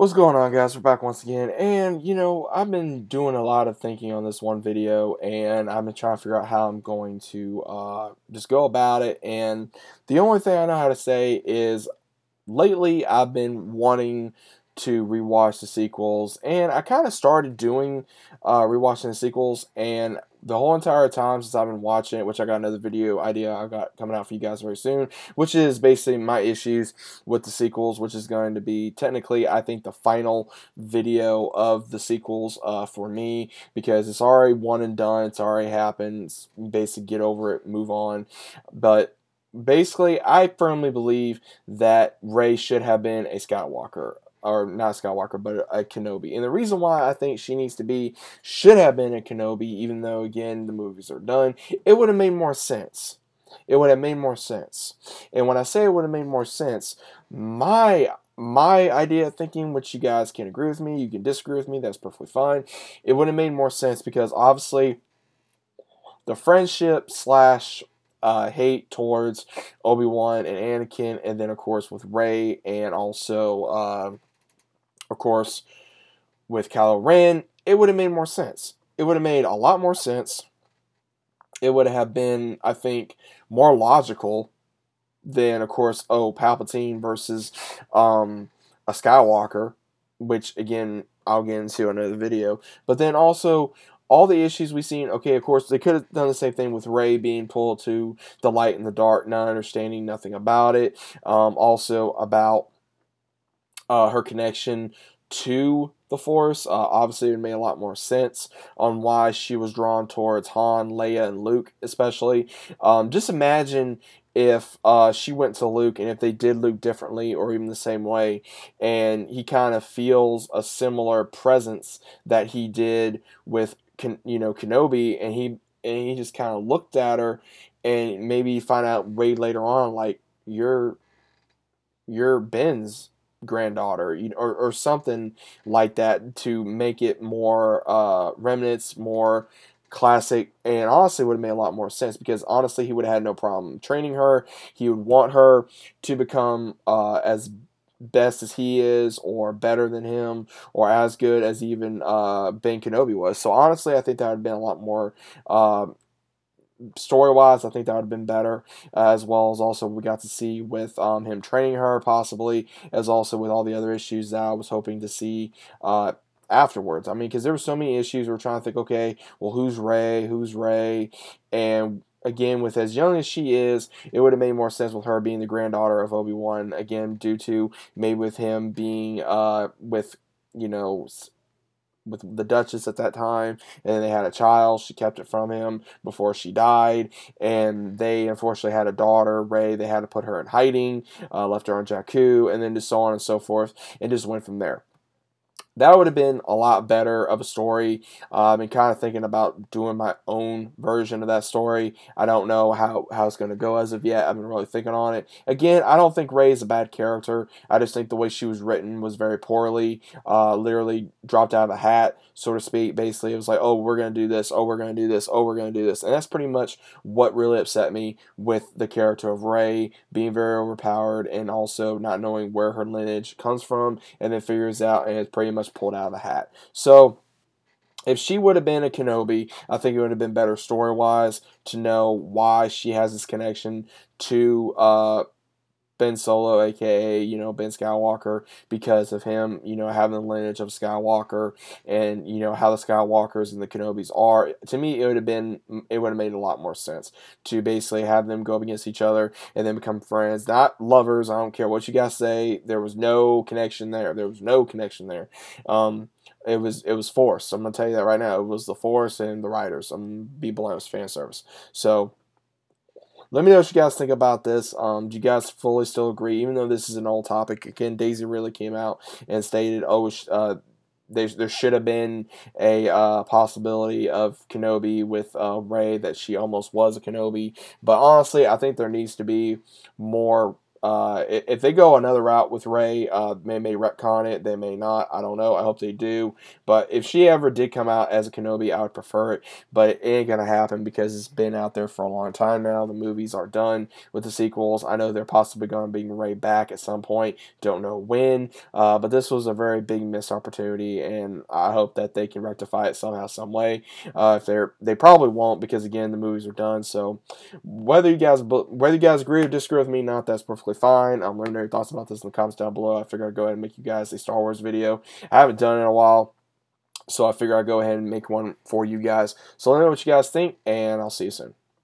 What's going on, guys? We're back once again, and you know, I've been doing a lot of thinking on this one video, and I've been trying to figure out how I'm going to uh, just go about it. And the only thing I know how to say is lately I've been wanting to rewatch the sequels, and I kind of started doing uh, rewatching the sequels, and the whole entire time since I've been watching it, which I got another video idea I got coming out for you guys very soon, which is basically my issues with the sequels, which is going to be technically, I think, the final video of the sequels uh, for me because it's already one and done. It's already happened. Basically, get over it, move on. But basically, I firmly believe that Rey should have been a Skywalker or not Skywalker, but a Kenobi. And the reason why I think she needs to be, should have been a Kenobi, even though, again, the movies are done, it would have made more sense. It would have made more sense. And when I say it would have made more sense, my my idea of thinking, which you guys can agree with me, you can disagree with me, that's perfectly fine. It would have made more sense because obviously the friendship slash uh, hate towards Obi Wan and Anakin, and then of course with Rey and also uh, of course, with Kylo Ren, it would have made more sense. It would have made a lot more sense. It would have been, I think, more logical than, of course, oh, Palpatine versus um, a Skywalker, which, again, I'll get into another video. But then also, all the issues we've seen, okay, of course, they could have done the same thing with Rey being pulled to the light and the dark, not understanding nothing about it. Um, also, about uh, her connection to the Force. Uh, obviously, it made a lot more sense on why she was drawn towards Han, Leia, and Luke, especially. Um, just imagine if uh, she went to Luke and if they did Luke differently or even the same way, and he kind of feels a similar presence that he did with you know Kenobi, and he and he just kind of looked at her, and maybe find out way later on like you're you're Ben's granddaughter, you know, or, or something like that to make it more uh, remnants, more classic, and honestly would have made a lot more sense because honestly he would have had no problem training her. He would want her to become uh, as best as he is, or better than him, or as good as even uh, Ben Kenobi was. So honestly, I think that would have been a lot more uh, story wise, I think that would have been better, uh, as well as also we got to see with um, him training her, possibly, as also with all the other issues that I was hoping to see. Uh, afterwards, I mean, because there were so many issues. We are trying to think, okay, well, who's Rey? Who's Rey? And again, with as young as she is, it would have made more sense with her being the granddaughter of Obi Wan. Again, due to maybe with him being uh, with you know with the Duchess at that time, and they had a child. She kept it from him before she died, and they unfortunately had a daughter, Rey. They had to put her in hiding, uh, left her on Jakku, and then just so on and so forth, and just went from there that would have been a lot better of a story. I've been kind of thinking about doing my own version of that story. I don't know how, how it's going to go as of yet. I've been really thinking on it. Again, I don't think Rey is a bad character. I just think the way she was written was very poorly. Uh, literally dropped out of a hat, so to speak. Basically, it was like, oh, we're going to do this. Oh, we're going to do this. Oh, we're going to do this. And that's pretty much what really upset me with the character of Rey being very overpowered and also not knowing where her lineage comes from and then figures out and it's pretty much pulled out of a hat. So if she would have been a Kenobi, I think it would have been better story wise to know why she has this connection to uh, Ben Solo, aka you know Ben Skywalker, because of him, you know having the lineage of Skywalker, and you know how the Skywalkers and the Kenobis are. To me, it would have been it would have made a lot more sense to basically have them go up against each other and then become friends, not lovers. I don't care what you guys say. There was no connection there. There was no connection there. Um, it was it was force. I'm gonna tell you that right now. It was the force and the writers. I'm be blunt. It was fan service. So let me know what you guys think about this. Um, do you guys fully still agree? Even though this is an old topic, again, Daisy really came out and stated, oh, uh, there, there should have been a uh, possibility of Kenobi with uh, Rey that she almost was a Kenobi. But honestly, I think there needs to be more Uh, if they go another route with Rey, uh, they may retcon it, they may not. I don't know. I hope they do. But if she ever did come out as a Kenobi, I would prefer it. But it ain't gonna happen because it's been out there for a long time now. The movies are done with the sequels. I know they're possibly to bring Rey back at some point. Don't know when. Uh, but this was a very big missed opportunity, and I hope that they can rectify it somehow, some way. Uh, if they're, they probably won't because again the movies are done. So whether you guys whether you guys agree or disagree with me, not that's perfectly fine. I'm learning your thoughts about this in the comments down below. I figured I'd go ahead and make you guys a Star Wars video. I haven't done it in a while. So I figure I'd go ahead and make one for you guys. So let me know what you guys think, and I'll see you soon.